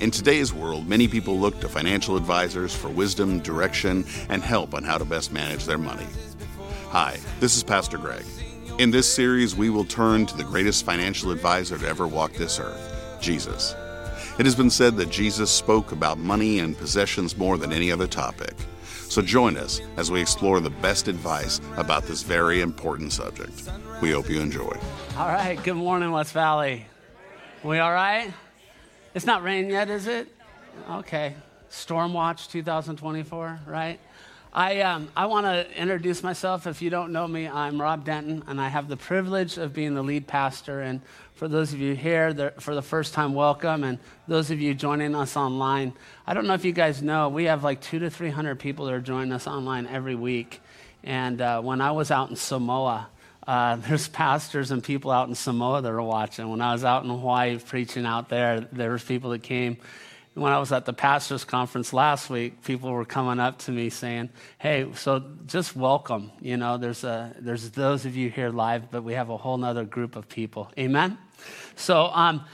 In today's world, many people look to financial advisors for wisdom, direction, and help on how to best manage their money. Hi, this is Pastor Greg. In this series, we will turn to the greatest financial advisor to ever walk this earth, Jesus. It has been said that Jesus spoke about money and possessions more than any other topic. So join us as we explore the best advice about this very important subject. We hope you enjoy. All right, good morning, West Valley. We all right? It's not rain yet, is it? Okay. Storm Watch 2024, right? I, um, I want to introduce myself. If you don't know me, I'm Rob Denton, and I have the privilege of being the lead pastor. And for those of you here for the first time, welcome. And those of you joining us online, I don't know if you guys know, we have like two to 300 people that are joining us online every week. And uh, when I was out in Samoa, uh, there's pastors and people out in Samoa that are watching. When I was out in Hawaii preaching out there, there was people that came. When I was at the pastors' conference last week, people were coming up to me saying, "Hey, so just welcome. You know, there's a, there's those of you here live, but we have a whole other group of people. Amen." So, um,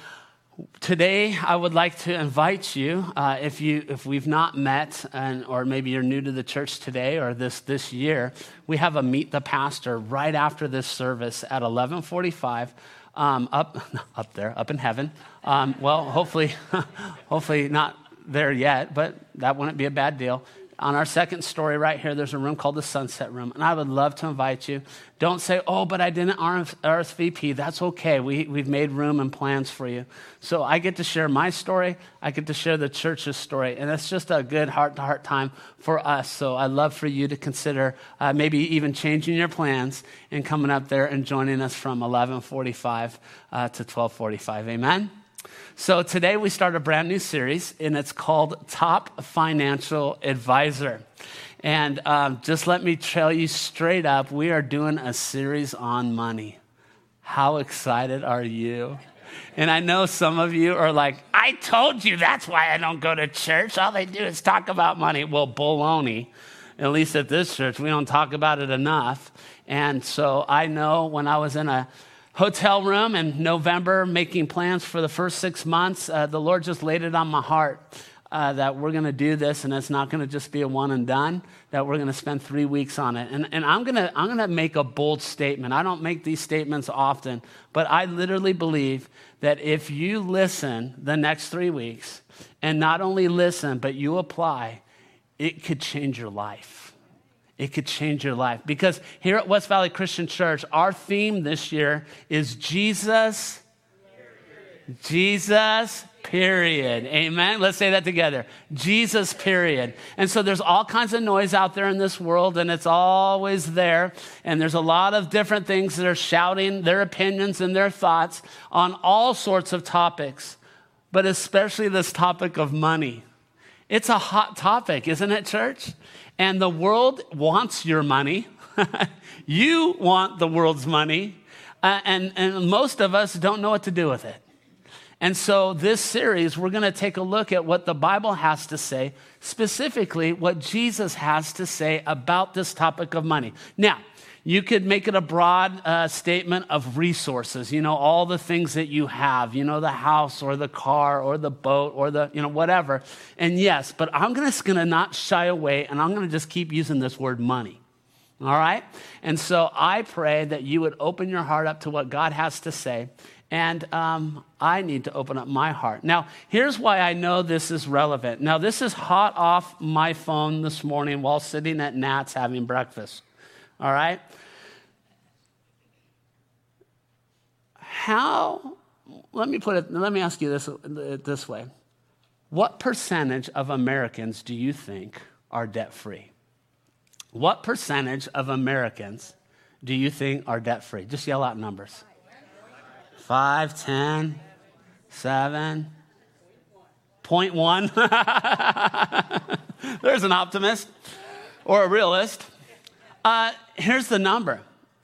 Today, I would like to invite you, uh, if, you, if we've not met, and, or maybe you're new to the church today or this, this year, we have a Meet the Pastor right after this service at 1145 um, up, up there, up in heaven. Um, well, hopefully, hopefully not there yet, but that wouldn't be a bad deal on our second story right here, there's a room called the Sunset Room. And I would love to invite you. Don't say, oh, but I didn't RSVP. That's okay. We, we've made room and plans for you. So I get to share my story. I get to share the church's story. And it's just a good heart to heart time for us. So I'd love for you to consider uh, maybe even changing your plans and coming up there and joining us from 1145 uh, to 1245. Amen? So today we start a brand new series, and it's called Top Financial Advisor. And um, just let me tell you straight up, we are doing a series on money. How excited are you? And I know some of you are like, I told you that's why I don't go to church. All they do is talk about money. Well, baloney. At least at this church, we don't talk about it enough. And so I know when I was in a hotel room in November, making plans for the first six months. Uh, the Lord just laid it on my heart uh, that we're going to do this, and it's not going to just be a one and done. That we're going to spend three weeks on it, and, and I'm going to I'm going to make a bold statement. I don't make these statements often, but I literally believe that if you listen the next three weeks, and not only listen but you apply, it could change your life. It could change your life. Because here at West Valley Christian Church, our theme this year is Jesus, Jesus, period. Amen. Let's say that together. Jesus, period. And so there's all kinds of noise out there in this world, and it's always there. And there's a lot of different things that are shouting their opinions and their thoughts on all sorts of topics, but especially this topic of money. It's a hot topic, isn't it, church? And the world wants your money. you want the world's money. Uh, and, and most of us don't know what to do with it. And so, this series, we're going to take a look at what the Bible has to say, specifically what Jesus has to say about this topic of money. Now, you could make it a broad uh, statement of resources, you know, all the things that you have, you know, the house or the car or the boat or the, you know, whatever. And yes, but I'm gonna, gonna not shy away and I'm gonna just keep using this word money. All right? And so I pray that you would open your heart up to what God has to say. And um, I need to open up my heart. Now, here's why I know this is relevant. Now, this is hot off my phone this morning while sitting at Nat's having breakfast. All right? How, let me put it, let me ask you this, uh, this way. What percentage of Americans do you think are debt free? What percentage of Americans do you think are debt free? Just yell out numbers. Five, ten, seven, point one. There's an optimist or a realist. Uh, here's the number.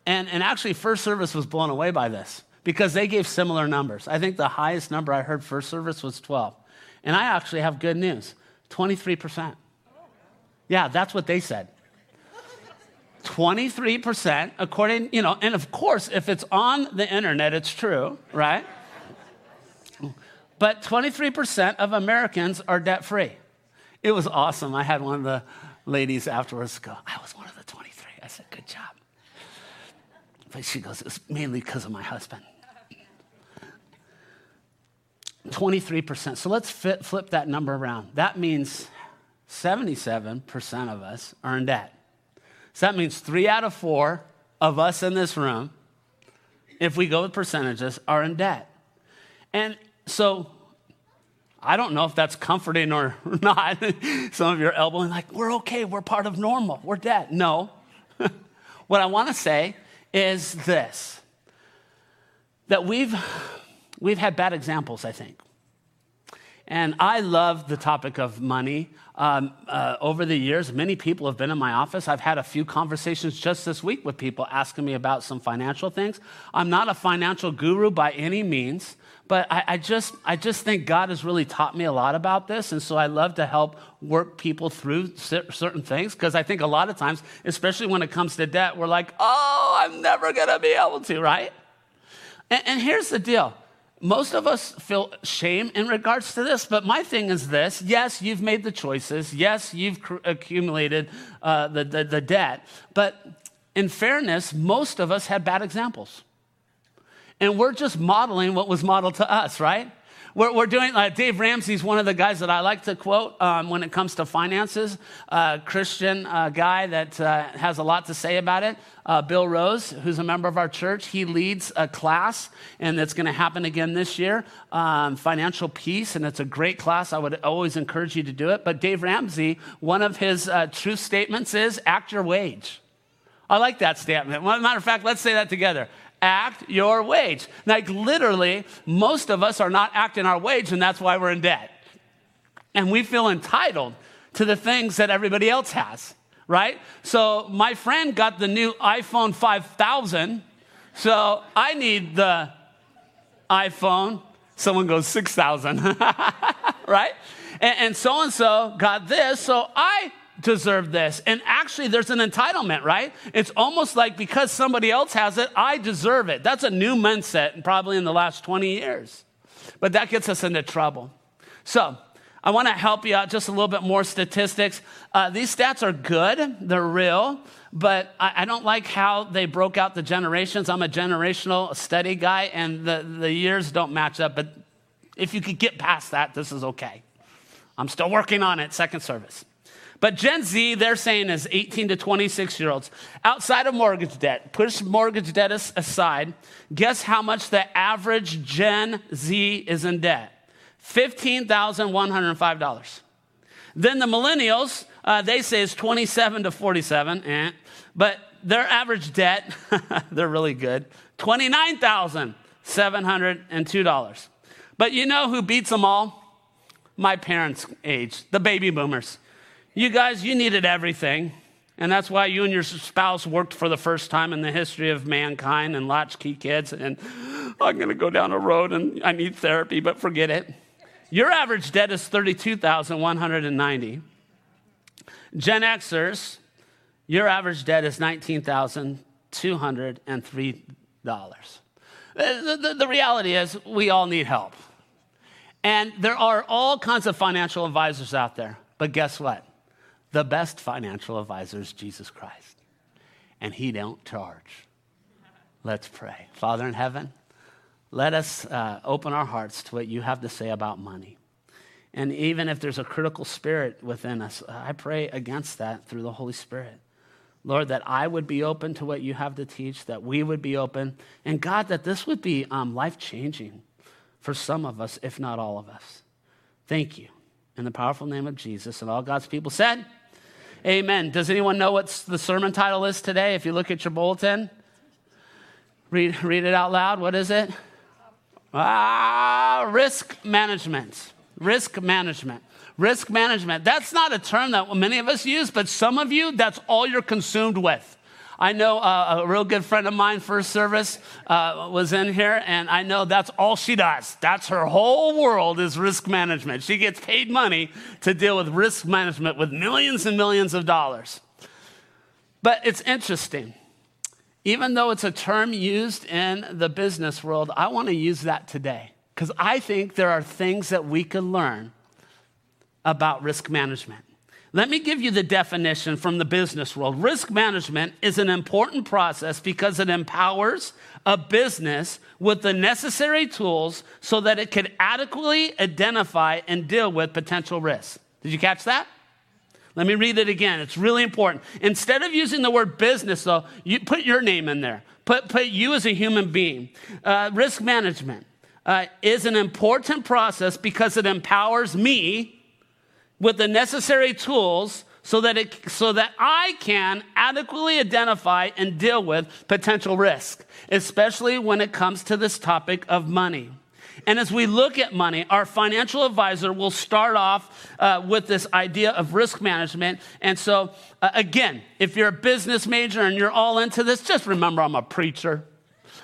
And, and actually, First Service was blown away by this because they gave similar numbers. I think the highest number I heard First Service was 12. And I actually have good news 23%. Yeah, that's what they said. 23%, according, you know, and of course, if it's on the internet, it's true, right? but 23% of Americans are debt free. It was awesome. I had one of the ladies afterwards go, I was one of the 23. I said, Good job. But she goes, It's mainly because of my husband. 23%. So let's fit, flip that number around. That means 77% of us are in debt. So that means three out of four of us in this room, if we go with percentages, are in debt. And so I don't know if that's comforting or not. Some of you are elbowing, like, we're okay, we're part of normal, we're debt. No. what I want to say is this that we've, we've had bad examples, I think. And I love the topic of money. Um, uh, over the years, many people have been in my office. I've had a few conversations just this week with people asking me about some financial things. I'm not a financial guru by any means, but I, I, just, I just think God has really taught me a lot about this. And so I love to help work people through certain things because I think a lot of times, especially when it comes to debt, we're like, oh, I'm never going to be able to, right? And, and here's the deal most of us feel shame in regards to this, but my thing is this yes, you've made the choices. Yes, you've cr- accumulated uh, the, the, the debt. But in fairness, most of us had bad examples. And we're just modeling what was modeled to us, right? We're, we're doing, uh, Dave Ramsey's one of the guys that I like to quote um, when it comes to finances, uh, Christian uh, guy that uh, has a lot to say about it. Uh, Bill Rose, who's a member of our church, he leads a class, and it's going to happen again this year, um, Financial Peace, and it's a great class. I would always encourage you to do it. But Dave Ramsey, one of his uh, truth statements is act your wage. I like that statement. Matter of fact, let's say that together act your wage. Like literally, most of us are not acting our wage, and that's why we're in debt. And we feel entitled to the things that everybody else has, right? So my friend got the new iPhone 5000, so I need the iPhone. Someone goes 6,000, right? And so and so got this, so I deserve this. And actually, there's an entitlement, right? It's almost like because somebody else has it, I deserve it. That's a new mindset, probably in the last 20 years. But that gets us into trouble. So, I want to help you out just a little bit more statistics. Uh, these stats are good, they're real, but I, I, don't like how they broke out the generations. I'm a generational study guy, and the, the years don't match up. But if you could get past that, this is okay. I'm still working on it, second service. But Gen Z, they're saying is 18 to 26 year olds. Outside of mortgage debt, push mortgage debt aside, guess how much the average Gen Z is in debt? $15,105. Then the millennials, uh, they say is 27 to 47, eh, but their average debt, they're really good, $29,702. But you know who beats them all? My parents' age, the baby boomers. You guys, you needed everything. And that's why you and your spouse worked for the first time in the history of mankind and latchkey kids. And I'm going to go down a road and I need therapy, but forget it. Your average debt is 32,190. Gen Xers, your average debt is $19,203. Uh, the, the, the reality is, we all need help. And there are all kinds of financial advisors out there. But guess what? The best financial advisor is Jesus Christ, and he don't charge. Let's pray. Father in heaven, let us uh, open our hearts to what you have to say about money. And even if there's a critical spirit within us, I pray against that through the Holy Spirit. Lord, that I would be open to what you have to teach, that we would be open, and God, that this would be um, life changing for some of us, if not all of us. Thank you. In the powerful name of Jesus, and all God's people said, Amen. Does anyone know what the sermon title is today? If you look at your bulletin, read, read it out loud. What is it? Ah, risk management. Risk management. Risk management. That's not a term that many of us use, but some of you, that's all you're consumed with. I know uh, a real good friend of mine, first service, uh, was in here, and I know that's all she does. That's her whole world is risk management. She gets paid money to deal with risk management with millions and millions of dollars. But it's interesting. Even though it's a term used in the business world, I want to use that today because I think there are things that we can learn about risk management. Let me give you the definition from the business world. Risk management is an important process because it empowers a business with the necessary tools so that it can adequately identify and deal with potential risks. Did you catch that? Let me read it again. It's really important. Instead of using the word business, though, you put your name in there. Put, put you as a human being. Uh, risk management uh, is an important process because it empowers me with the necessary tools so that, it, so that I can adequately identify and deal with potential risk, especially when it comes to this topic of money. And as we look at money, our financial advisor will start off uh, with this idea of risk management. And so, uh, again, if you're a business major and you're all into this, just remember I'm a preacher.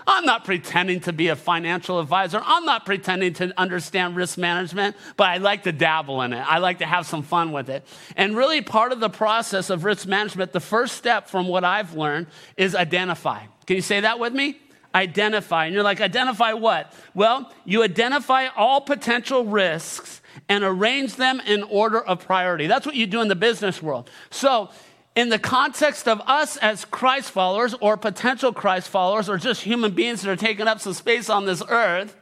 I'm not pretending to be a financial advisor. I'm not pretending to understand risk management, but I like to dabble in it. I like to have some fun with it. And really, part of the process of risk management, the first step from what I've learned is identify. Can you say that with me? Identify. And you're like, identify what? Well, you identify all potential risks and arrange them in order of priority. That's what you do in the business world. So, in the context of us as Christ followers or potential Christ followers or just human beings that are taking up some space on this earth,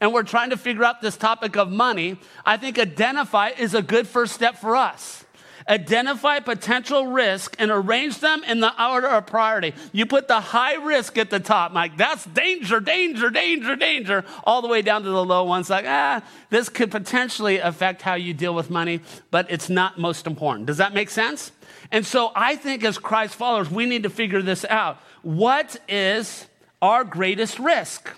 and we're trying to figure out this topic of money, I think identify is a good first step for us. Identify potential risk and arrange them in the order of priority. You put the high risk at the top, Mike. that's danger, danger, danger, danger, all the way down to the low ones, like, ah, this could potentially affect how you deal with money, but it's not most important. Does that make sense? And so I think as Christ followers, we need to figure this out. What is our greatest risk?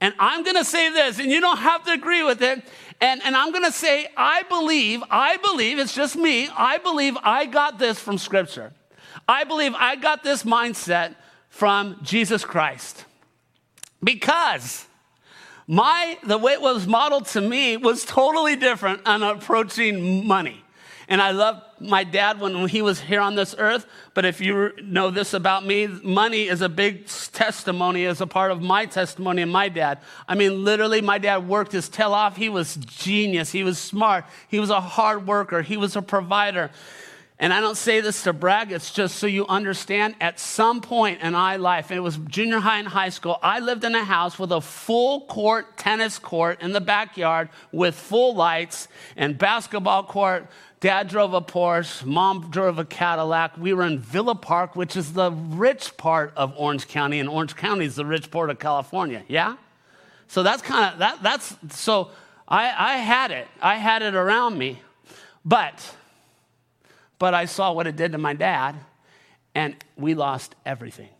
And I'm going to say this, and you don't have to agree with it. And, and I'm going to say, I believe, I believe, it's just me, I believe I got this from Scripture. I believe I got this mindset from Jesus Christ. Because my the way it was modeled to me was totally different on approaching money. And I love my dad when he was here on this earth. But if you know this about me, money is a big testimony as a part of my testimony and my dad. I mean, literally, my dad worked his tail off. He was genius. He was smart. He was a hard worker. He was a provider. And I don't say this to brag, it's just so you understand at some point in my life, it was junior high and high school, I lived in a house with a full court tennis court in the backyard with full lights and basketball court, Dad drove a Porsche, mom drove a Cadillac. We were in Villa Park, which is the rich part of Orange County, and Orange County is the rich part of California. Yeah? So that's kind of that that's so I, I had it. I had it around me. But but I saw what it did to my dad, and we lost everything.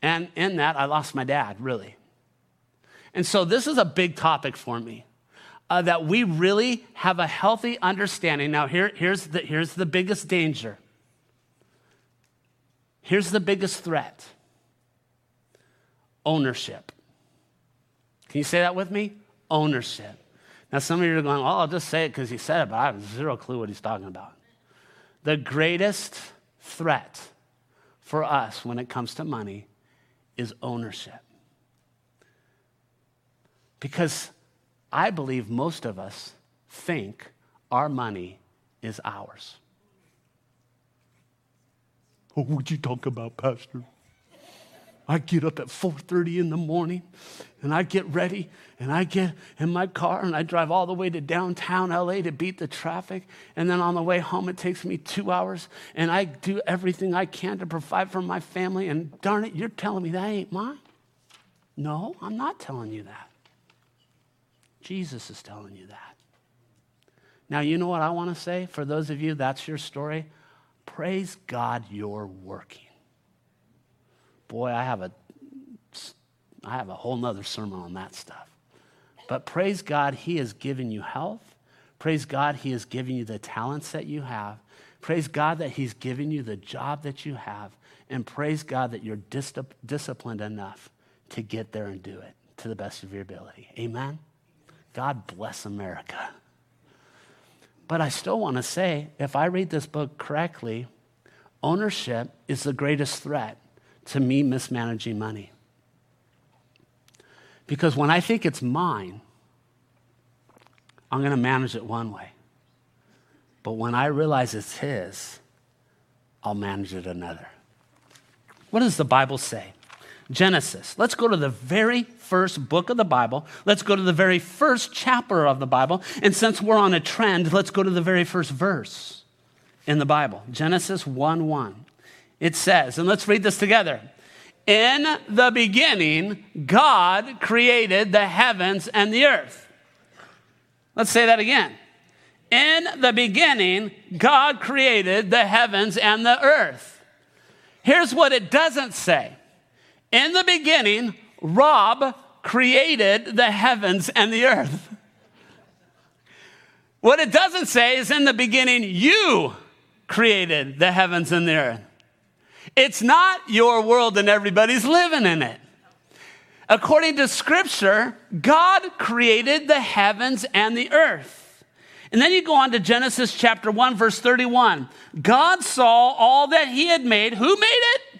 And in that, I lost my dad, really. And so this is a big topic for me uh, that we really have a healthy understanding. Now, here, here's, the, here's the biggest danger. Here's the biggest threat ownership. Can you say that with me? Ownership. Now, some of you are going, well, I'll just say it because he said it, but I have zero clue what he's talking about. The greatest threat for us when it comes to money is ownership. Because I believe most of us think our money is ours. What would you talk about, Pastor? I get up at 4:30 in the morning and I get ready and I get in my car and I drive all the way to downtown LA to beat the traffic and then on the way home it takes me 2 hours and I do everything I can to provide for my family and darn it you're telling me that ain't mine? No, I'm not telling you that. Jesus is telling you that. Now, you know what I want to say? For those of you, that's your story. Praise God you're working. Boy, I have a, I have a whole nother sermon on that stuff. But praise God, He has given you health. Praise God, He has given you the talents that you have. Praise God that He's given you the job that you have. And praise God that you're dis- disciplined enough to get there and do it to the best of your ability. Amen? God bless America. But I still want to say if I read this book correctly, ownership is the greatest threat to me mismanaging money. Because when I think it's mine, I'm going to manage it one way. But when I realize it's His, I'll manage it another. What does the Bible say? Genesis. Let's go to the very first book of the Bible. Let's go to the very first chapter of the Bible. And since we're on a trend, let's go to the very first verse in the Bible Genesis 1 1. It says, and let's read this together. In the beginning, God created the heavens and the earth. Let's say that again. In the beginning, God created the heavens and the earth. Here's what it doesn't say In the beginning, Rob created the heavens and the earth. What it doesn't say is in the beginning, you created the heavens and the earth. It's not your world and everybody's living in it. According to scripture, God created the heavens and the earth. And then you go on to Genesis chapter 1, verse 31. God saw all that he had made. Who made it?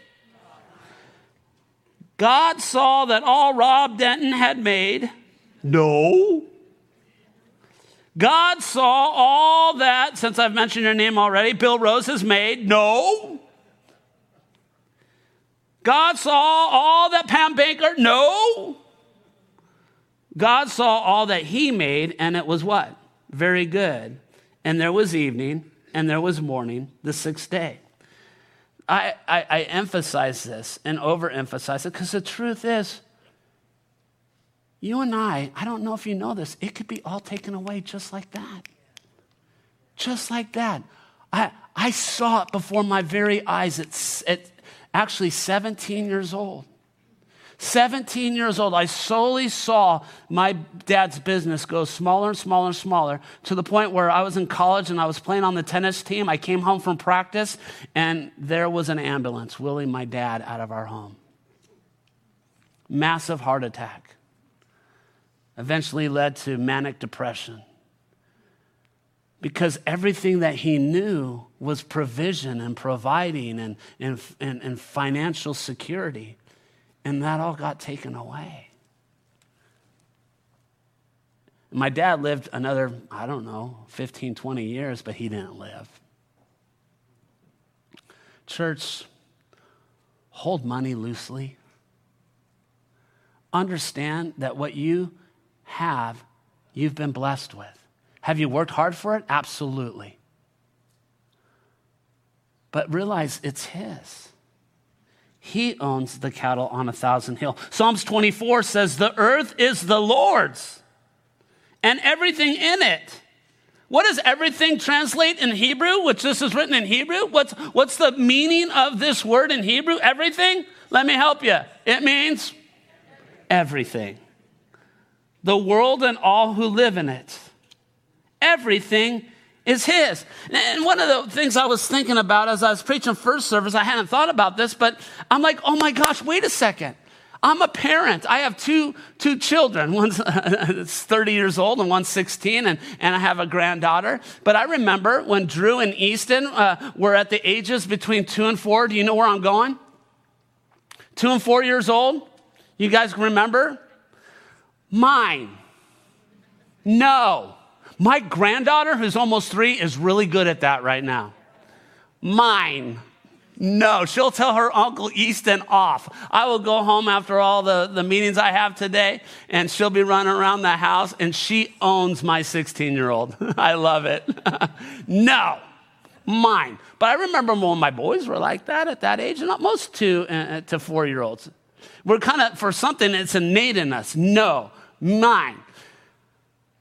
God saw that all Rob Denton had made. No. God saw all that, since I've mentioned your name already, Bill Rose has made. No. God saw all that Pam Baker? No. God saw all that he made, and it was what? Very good. And there was evening, and there was morning, the sixth day. I, I, I emphasize this and overemphasize it because the truth is, you and I, I don't know if you know this, it could be all taken away just like that. Just like that. I, I saw it before my very eyes at, at actually 17 years old. 17 years old, I solely saw my dad's business go smaller and smaller and smaller to the point where I was in college and I was playing on the tennis team. I came home from practice and there was an ambulance wheeling my dad out of our home. Massive heart attack. Eventually led to manic depression because everything that he knew was provision and providing and, and, and, and, financial security. And that all got taken away. My dad lived another, I don't know, 15, 20 years, but he didn't live. Church, hold money loosely. Understand that what you have, you've been blessed with. Have you worked hard for it? Absolutely. But realize it's His. He owns the cattle on a thousand hill. Psalms 24 says, The earth is the Lord's and everything in it. What does everything translate in Hebrew, which this is written in Hebrew? What's, what's the meaning of this word in Hebrew? Everything? Let me help you. It means everything. The world and all who live in it. Everything is His. And one of the things I was thinking about as I was preaching first service, I hadn't thought about this, but I'm like, oh my gosh, wait a second. I'm a parent. I have two, two children. One's 30 years old and one's 16, and, and I have a granddaughter. But I remember when Drew and Easton uh, were at the ages between two and four. Do you know where I'm going? Two and four years old? You guys remember? Mine. No. My granddaughter, who's almost three, is really good at that right now. Mine. No, she'll tell her Uncle Easton off. I will go home after all the, the meetings I have today, and she'll be running around the house, and she owns my 16 year old. I love it. no, mine. But I remember when my boys were like that at that age, not most two uh, to four year olds. We're kind of, for something that's innate in us. No, mine.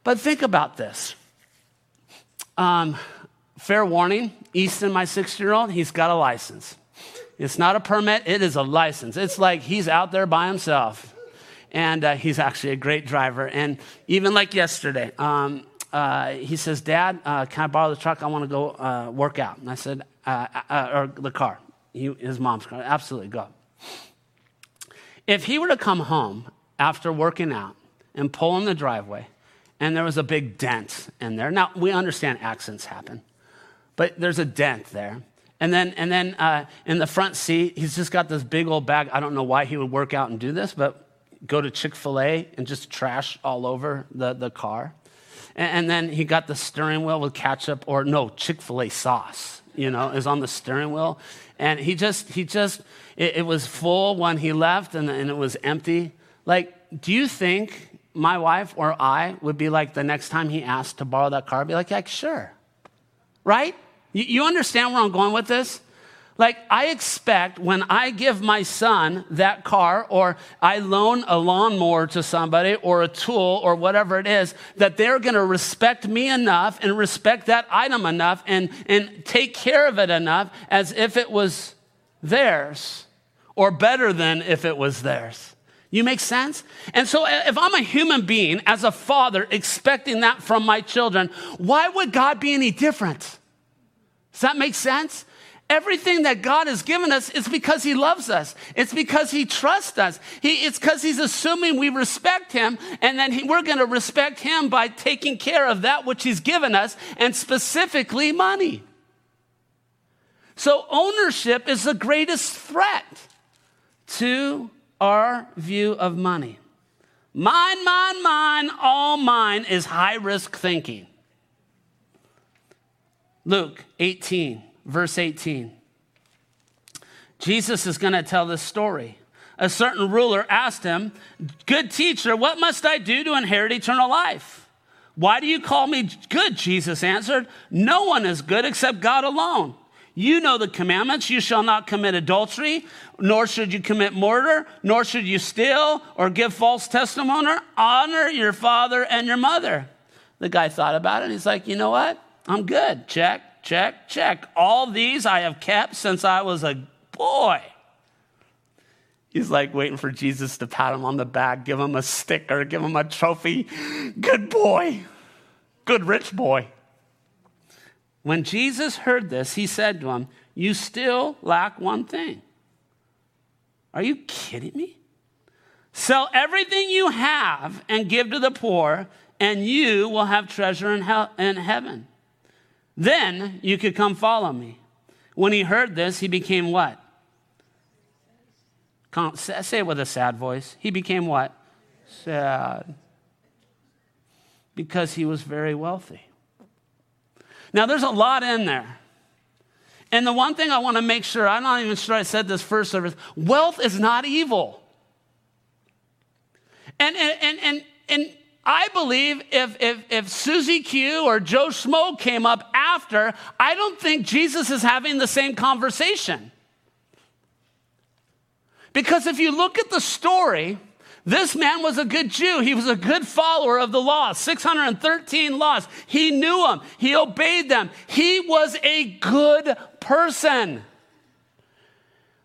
But think about this. Um, fair warning Easton, my six year old, he's got a license. It's not a permit, it is a license. It's like he's out there by himself. And uh, he's actually a great driver. And even like yesterday, um, uh, he says, Dad, uh, can I borrow the truck? I want to go uh, work out. And I said, uh, uh, or the car, he, his mom's car. Absolutely, go. If he were to come home after working out and pull in the driveway and there was a big dent in there. Now, we understand accidents happen, but there's a dent there. And then, and then uh, in the front seat, he's just got this big old bag. I don't know why he would work out and do this, but go to Chick fil A and just trash all over the, the car. And, and then he got the steering wheel with ketchup or no, Chick fil A sauce, you know, is on the steering wheel. And he just, he just, it, it was full when he left and, and it was empty. Like, do you think my wife or I would be like the next time he asked to borrow that car, be like, yeah, sure. Right? You, you understand where I'm going with this? Like, I expect when I give my son that car or I loan a lawnmower to somebody or a tool or whatever it is, that they're going to respect me enough and respect that item enough and, and take care of it enough as if it was theirs or better than if it was theirs. You make sense? And so, if I'm a human being as a father expecting that from my children, why would God be any different? Does that make sense? Everything that God has given us is because He loves us. It's because He trusts us. He, it's because He's assuming we respect Him, and then he, we're going to respect Him by taking care of that which He's given us, and specifically money. So, ownership is the greatest threat to our view of money. Mine, mine, mine, all mine is high risk thinking. Luke 18, verse 18. Jesus is going to tell this story. A certain ruler asked him, Good teacher, what must I do to inherit eternal life? Why do you call me good? Jesus answered, No one is good except God alone. You know the commandments. You shall not commit adultery, nor should you commit murder, nor should you steal or give false testimony. Honor your father and your mother. The guy thought about it. He's like, you know what? I'm good. Check, check, check. All these I have kept since I was a boy. He's like waiting for Jesus to pat him on the back, give him a sticker, give him a trophy. Good boy. Good rich boy. When Jesus heard this, he said to him, You still lack one thing. Are you kidding me? Sell everything you have and give to the poor, and you will have treasure in, hell, in heaven. Then you could come follow me. When he heard this, he became what? Say it with a sad voice. He became what? Sad. Because he was very wealthy. Now, there's a lot in there. And the one thing I want to make sure, I'm not even sure I said this first service wealth is not evil. And, and, and, and, I believe if, if, if Susie Q or Joe Schmo came up after, I don't think Jesus is having the same conversation. Because if you look at the story, this man was a good Jew. He was a good follower of the law, 613 laws. He knew them, he obeyed them. He was a good person.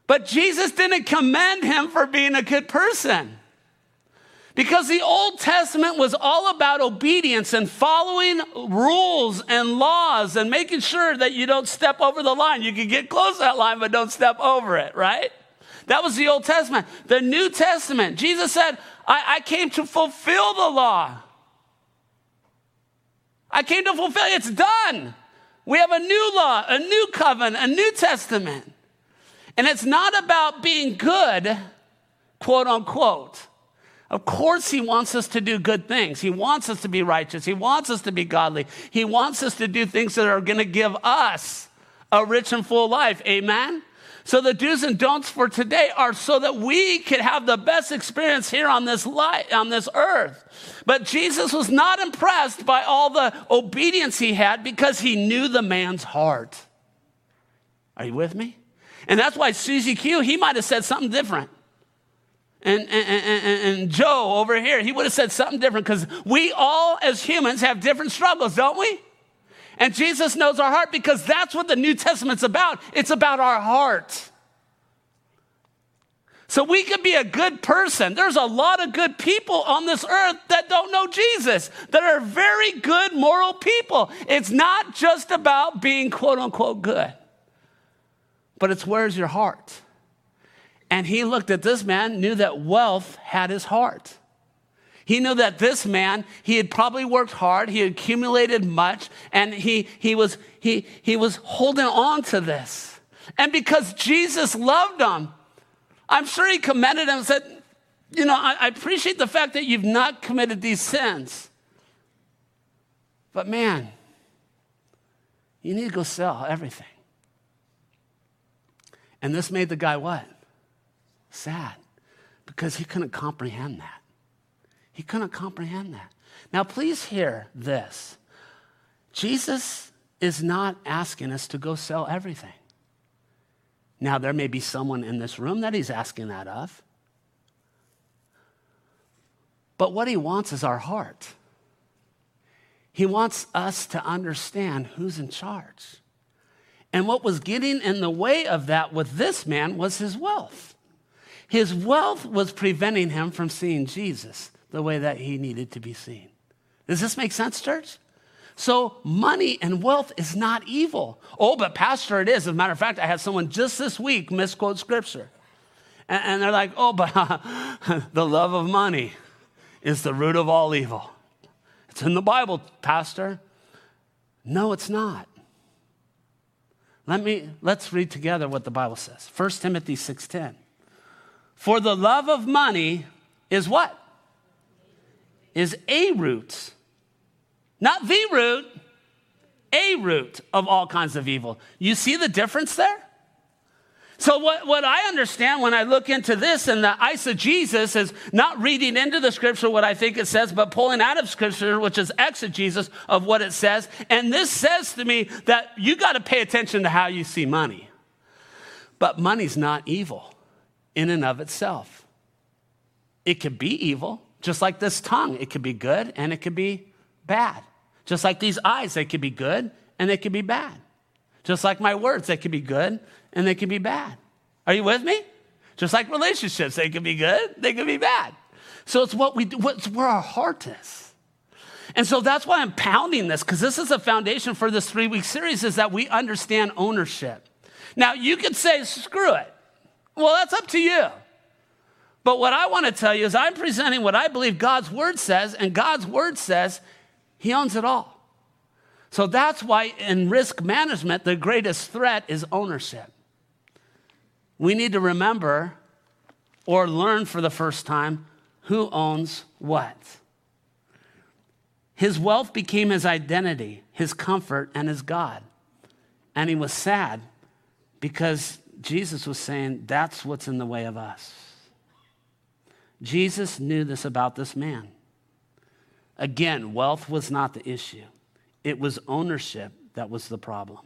But Jesus didn't commend him for being a good person. Because the Old Testament was all about obedience and following rules and laws and making sure that you don't step over the line. You can get close to that line, but don't step over it, right? That was the Old Testament. The New Testament, Jesus said, I, I came to fulfill the law. I came to fulfill it. It's done. We have a new law, a new covenant, a new testament. And it's not about being good, quote unquote. Of course, he wants us to do good things. He wants us to be righteous. He wants us to be godly. He wants us to do things that are going to give us a rich and full life. Amen? So the do's and don'ts for today are so that we could have the best experience here on this light, on this earth. But Jesus was not impressed by all the obedience he had because he knew the man's heart. Are you with me? And that's why Susie Q, he might have said something different. And, and, and, and Joe over here, he would have said something different because we all as humans have different struggles, don't we? And Jesus knows our heart because that's what the New Testament's about. It's about our heart. So we could be a good person. There's a lot of good people on this earth that don't know Jesus, that are very good moral people. It's not just about being quote unquote good, but it's where's your heart? And he looked at this man, knew that wealth had his heart. He knew that this man, he had probably worked hard, he accumulated much, and he, he, was, he, he was holding on to this. And because Jesus loved him, I'm sure he commended him and said, you know, I, I appreciate the fact that you've not committed these sins. But man, you need to go sell everything. And this made the guy what? Sad. Because he couldn't comprehend that. He couldn't comprehend that. Now, please hear this Jesus is not asking us to go sell everything. Now, there may be someone in this room that he's asking that of. But what he wants is our heart. He wants us to understand who's in charge. And what was getting in the way of that with this man was his wealth. His wealth was preventing him from seeing Jesus the way that he needed to be seen. Does this make sense, church? So, money and wealth is not evil. Oh, but Pastor, it is. As a matter of fact, I had someone just this week misquote scripture. And, they're like, oh, but the love of money is the root of all evil. It's in the Bible, Pastor. No, it's not. Let me let's read together what the Bible says. 1 Timothy 6:10. For the love of money is what? Is a root not the root, a root of all kinds of evil. You see the difference there? So, what, what I understand when I look into this and the eisegesis is not reading into the scripture what I think it says, but pulling out of scripture, which is exegesis of what it says. And this says to me that you got to pay attention to how you see money. But money's not evil in and of itself. It could be evil, just like this tongue. It could be good and it could be bad. Just like these eyes, they could be good and they could be bad. Just like my words, they could be good and they could be bad. Are you with me? Just like relationships, they could be good, they could be bad. So it's what we do, what's where our heart is. And so that's why I'm pounding this, because this is a foundation for this three week series, is that we understand ownership. Now, you could say, screw it. Well, that's up to you. But what I want to tell you is I'm presenting what I believe God's word says, and God's word says he owns it all. So that's why in risk management, the greatest threat is ownership. We need to remember or learn for the first time who owns what. His wealth became his identity, his comfort, and his God. And he was sad because Jesus was saying, That's what's in the way of us. Jesus knew this about this man. Again, wealth was not the issue, it was ownership that was the problem.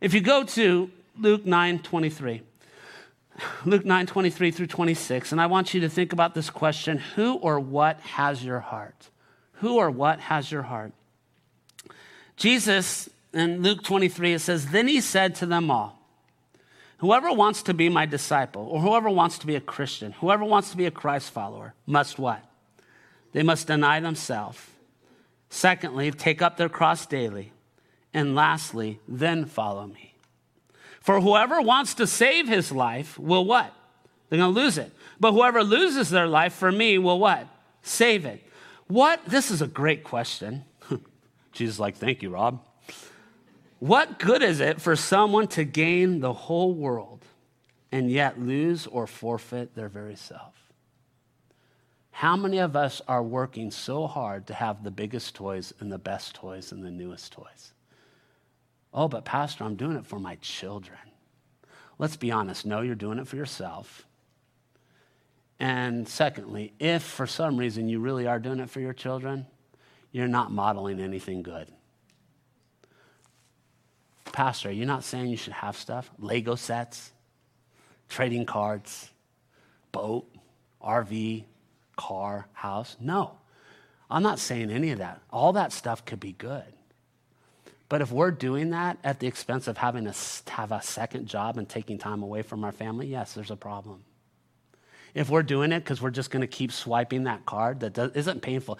If you go to Luke 9 23, Luke 9 23 through 26, and I want you to think about this question Who or what has your heart? Who or what has your heart? Jesus, in Luke 23, it says, Then he said to them all, Whoever wants to be my disciple, or whoever wants to be a Christian, whoever wants to be a Christ follower, must what? They must deny themselves. Secondly, take up their cross daily. And lastly, then follow me. For whoever wants to save his life will what? They're going to lose it. But whoever loses their life for me will what? Save it. What? This is a great question. Jesus like, thank you, Rob. What good is it for someone to gain the whole world and yet lose or forfeit their very self? How many of us are working so hard to have the biggest toys and the best toys and the newest toys? Oh, but Pastor, I'm doing it for my children. Let's be honest. No, you're doing it for yourself. And secondly, if for some reason you really are doing it for your children, you're not modeling anything good. Pastor, you're not saying you should have stuff? Lego sets, trading cards, boat, RV, car, house. No, I'm not saying any of that. All that stuff could be good. But if we're doing that at the expense of having to have a second job and taking time away from our family, yes, there's a problem. If we're doing it because we're just going to keep swiping that card that does, isn't painful.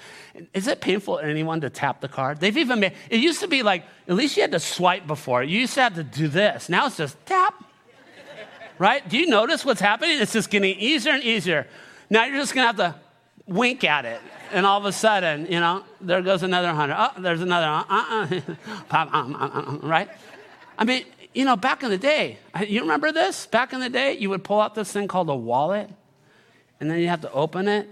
Is it painful for anyone to tap the card? They've even made, it used to be like, at least you had to swipe before. You used to have to do this. Now it's just tap. right? Do you notice what's happening? It's just getting easier and easier. Now you're just going to have to wink at it. And all of a sudden, you know, there goes another hundred. Oh, there's another, uh-uh. Um, um, um, right? I mean, you know, back in the day, you remember this? Back in the day, you would pull out this thing called a wallet, and then you have to open it,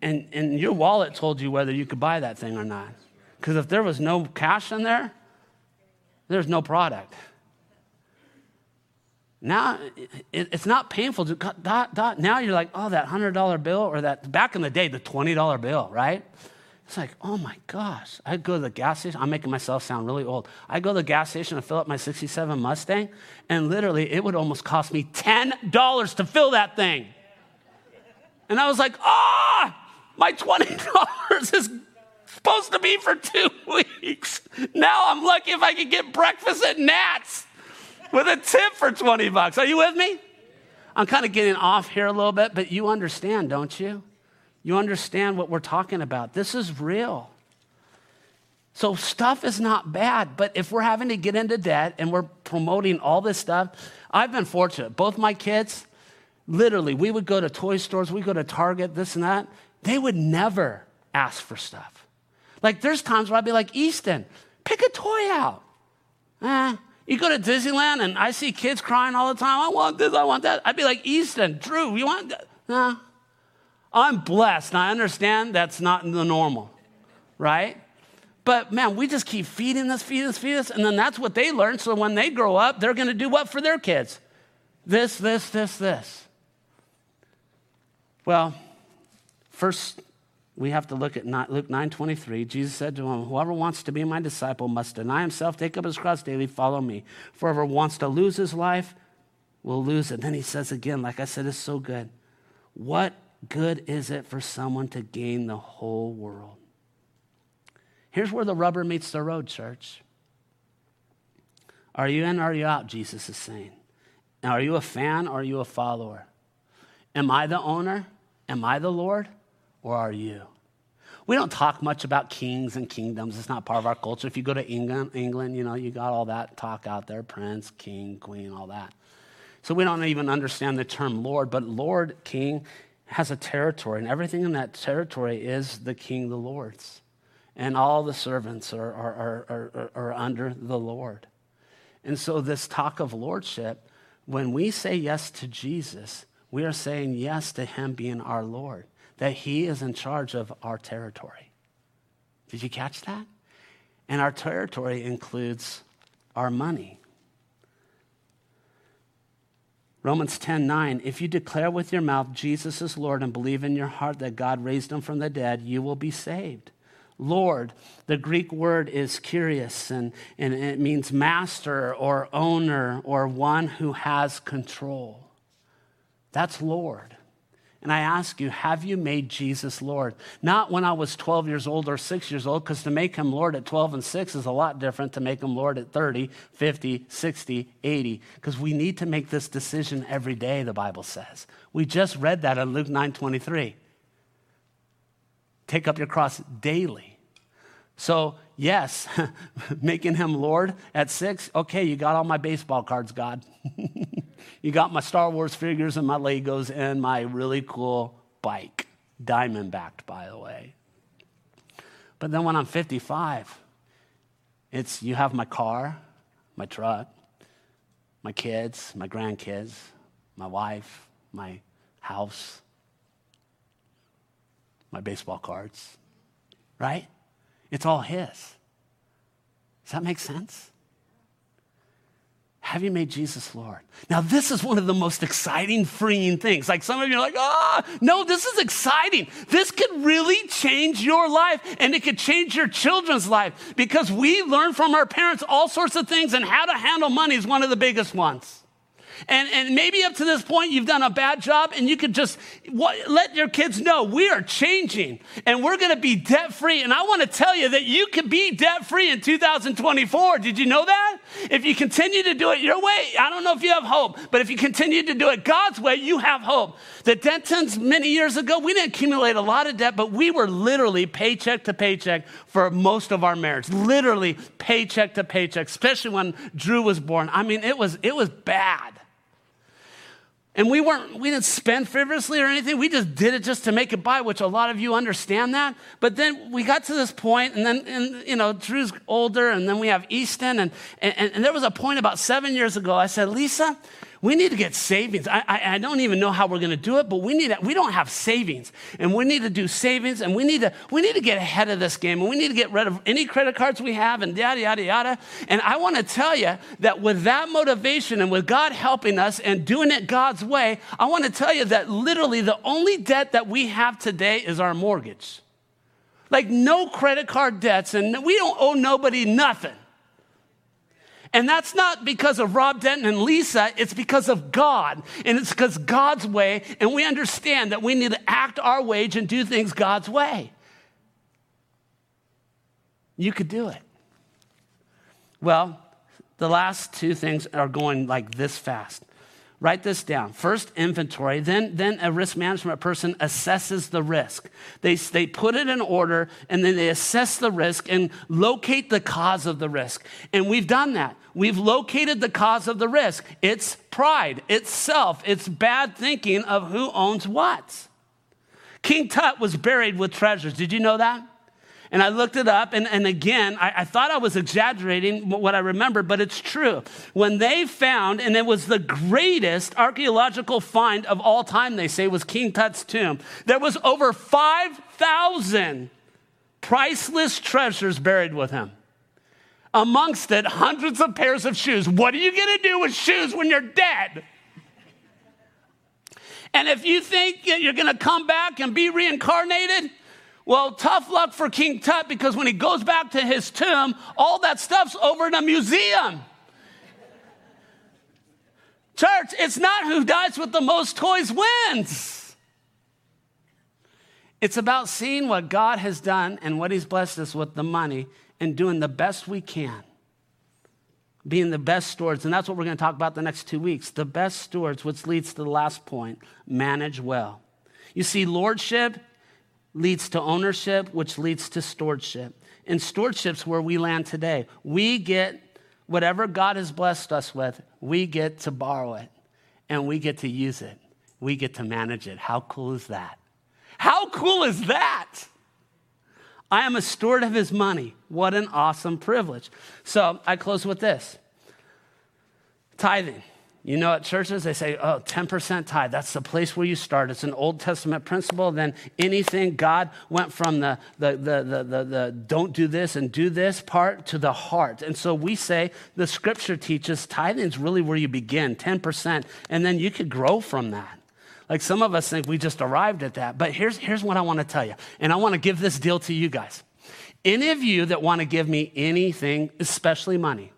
and, and your wallet told you whether you could buy that thing or not. Because if there was no cash in there, there's no product. Now it's not painful. To, dot, dot. Now you're like, oh, that $100 bill or that, back in the day, the $20 bill, right? It's like, oh my gosh. I go to the gas station. I'm making myself sound really old. I go to the gas station and fill up my 67 Mustang, and literally it would almost cost me $10 to fill that thing. And I was like, ah, my $20 is supposed to be for two weeks. Now I'm lucky if I can get breakfast at Nat's with a tip for 20 bucks. Are you with me? I'm kind of getting off here a little bit, but you understand, don't you? You understand what we're talking about. This is real. So, stuff is not bad, but if we're having to get into debt and we're promoting all this stuff, I've been fortunate. Both my kids, literally, we would go to toy stores, we go to Target, this and that. They would never ask for stuff. Like, there's times where I'd be like, Easton, pick a toy out. Eh. You go to Disneyland and I see kids crying all the time. I want this, I want that. I'd be like, Easton, Drew, you want that? Nah. I'm blessed. I understand that's not the normal, right? But man, we just keep feeding this, feeding this, feeding this, and then that's what they learn. So when they grow up, they're going to do what for their kids? This, this, this, this. Well, first we have to look at Luke 9:23. Jesus said to him, "Whoever wants to be my disciple must deny himself, take up his cross daily, follow me. Whoever wants to lose his life will lose it." Then he says again, like I said, it's so good. What good is it for someone to gain the whole world? Here's where the rubber meets the road, church. Are you in or are you out? Jesus is saying. Now, are you a fan or are you a follower? Am I the owner? Am I the Lord? Or are you? We don't talk much about kings and kingdoms. It's not part of our culture. If you go to England, England, you know, you got all that talk out there prince, king, queen, all that. So we don't even understand the term Lord, but Lord, king, has a territory, and everything in that territory is the king, the Lord's. And all the servants are, are, are, are, are under the Lord. And so, this talk of lordship, when we say yes to Jesus, we are saying yes to him being our Lord, that he is in charge of our territory. Did you catch that? And our territory includes our money. Romans 10 9, if you declare with your mouth Jesus is Lord and believe in your heart that God raised him from the dead, you will be saved. Lord, the Greek word is kyrios, and, and it means master or owner or one who has control. That's Lord. And I ask you, have you made Jesus Lord? Not when I was 12 years old or six years old, because to make him Lord at 12 and 6 is a lot different to make him Lord at 30, 50, 60, 80, because we need to make this decision every day, the Bible says. We just read that in Luke 9 23. Take up your cross daily. So, yes, making him Lord at six, okay, you got all my baseball cards, God. You got my Star Wars figures and my Legos and my really cool bike, diamond backed, by the way. But then when I'm 55, it's you have my car, my truck, my kids, my grandkids, my wife, my house, my baseball cards, right? It's all His. Does that make sense? Have you made Jesus Lord? Now, this is one of the most exciting, freeing things. Like some of you are like, ah, oh, no, this is exciting. This could really change your life and it could change your children's life because we learn from our parents all sorts of things, and how to handle money is one of the biggest ones. And, and maybe up to this point, you've done a bad job, and you could just let your kids know we are changing and we're going to be debt free. And I want to tell you that you can be debt free in 2024. Did you know that? If you continue to do it your way, I don't know if you have hope, but if you continue to do it God's way, you have hope. The Dentons, many years ago, we didn't accumulate a lot of debt, but we were literally paycheck to paycheck for most of our marriage. Literally paycheck to paycheck, especially when Drew was born. I mean, it was, it was bad. And we weren't, we didn't spend frivolously or anything. We just did it just to make it by, which a lot of you understand that. But then we got to this point, and then, and, you know, Drew's older, and then we have Easton. And, and, and there was a point about seven years ago, I said, Lisa, We need to get savings. I, I, I don't even know how we're going to do it, but we need we don't have savings, and we need to do savings, and we need to we need to get ahead of this game, and we need to get rid of any credit cards we have, and yada yada yada. And I want to tell you that with that motivation and with God helping us and doing it God's way, I want to tell you that literally the only debt that we have today is our mortgage. Like no credit card debts, and we don't owe nobody nothing. And that's not because of Rob Denton and Lisa, it's because of God. And it's because God's way, and we understand that we need to act our wage and do things God's way. You could do it. Well, the last two things are going like this fast. Write this down. First, inventory. Then, then a risk management person assesses the risk. They, they put it in order and then they assess the risk and locate the cause of the risk. And we've done that. We've located the cause of the risk. It's pride, it's self, it's bad thinking of who owns what. King Tut was buried with treasures. Did you know that? And I looked it up, and, and again, I, I thought I was exaggerating what I remember, but it's true. When they found, and it was the greatest archaeological find of all time, they say, was King Tut's tomb. There was over 5,000 priceless treasures buried with him. Amongst it, hundreds of pairs of shoes. What are you going to do with shoes when you're dead? And if you think you're going to come back and be reincarnated, well, tough luck for King Tut because when he goes back to his tomb, all that stuff's over in a museum. Church, it's not who dies with the most toys wins. It's about seeing what God has done and what He's blessed us with the money and doing the best we can. Being the best stewards. And that's what we're going to talk about the next two weeks. The best stewards, which leads to the last point manage well. You see, lordship leads to ownership, which leads to stewardship. And stewardship's where we land today. We get whatever God has blessed us with, we get to borrow it and we get to use it. We get to manage it. How cool is that? How cool is that? I am a steward of his money. What an awesome privilege. So I close with this tithing. You know, at churches, they say, oh, 10% tithe. That's the place where you start. It's an Old Testament principle. Then anything, God went from the, the, the, the, the, the don't do this and do this part to the heart. And so we say the scripture teaches tithing is really where you begin, 10%, and then you could grow from that. Like some of us think we just arrived at that. But here's, here's what I want to tell you. And I want to give this deal to you guys. Any of you that want to give me anything, especially money,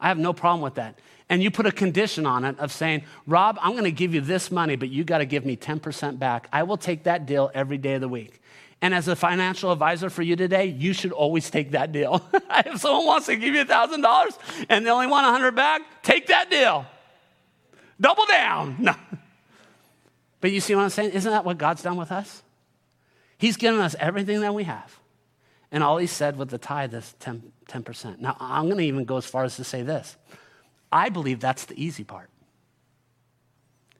I have no problem with that and you put a condition on it of saying, Rob, I'm going to give you this money, but you got to give me 10% back, I will take that deal every day of the week. And as a financial advisor for you today, you should always take that deal. if someone wants to give you $1,000 and they only want 100 back, take that deal. Double down. No. But you see what I'm saying? Isn't that what God's done with us? He's given us everything that we have. And all he said with the tithe is 10, 10%. Now, I'm going to even go as far as to say this I believe that's the easy part.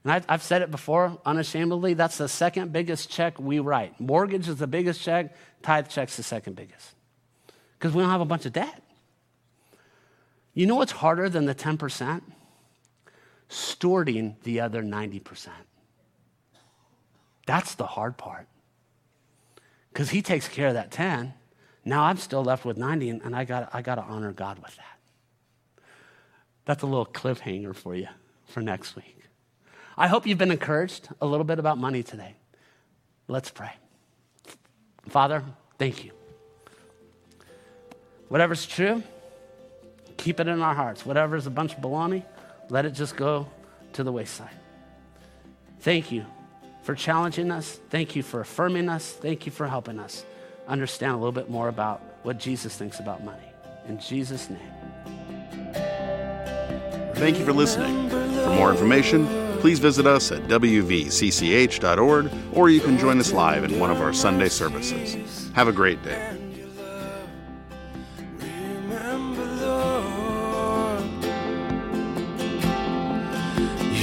And I've, said it before unashamedly that's the second biggest check we write. Mortgage is the biggest check, tithe check's the second biggest. Because we don't have a bunch of debt. You know what's harder than the 10%? Stewarding the other 90%. That's the hard part. Because he takes care of that 10. Now I'm still left with 90, and, I got I got to honor God with that. That's a little cliffhanger for you for next week. I hope you've been encouraged a little bit about money today. Let's pray. Father, thank you. Whatever's true, keep it in our hearts. Whatever's a bunch of baloney, let it just go to the wayside. Thank you for challenging us. Thank you for affirming us. Thank you for helping us understand a little bit more about what Jesus thinks about money. In Jesus' name. Thank you for listening. For more information, please visit us at wvcch.org or you can join us live in one of our Sunday services. Have a great day.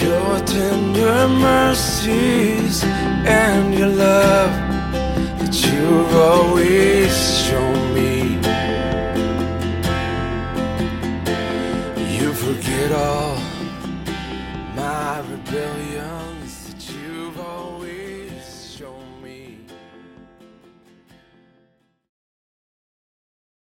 Your tender mercies and your love that you've always shown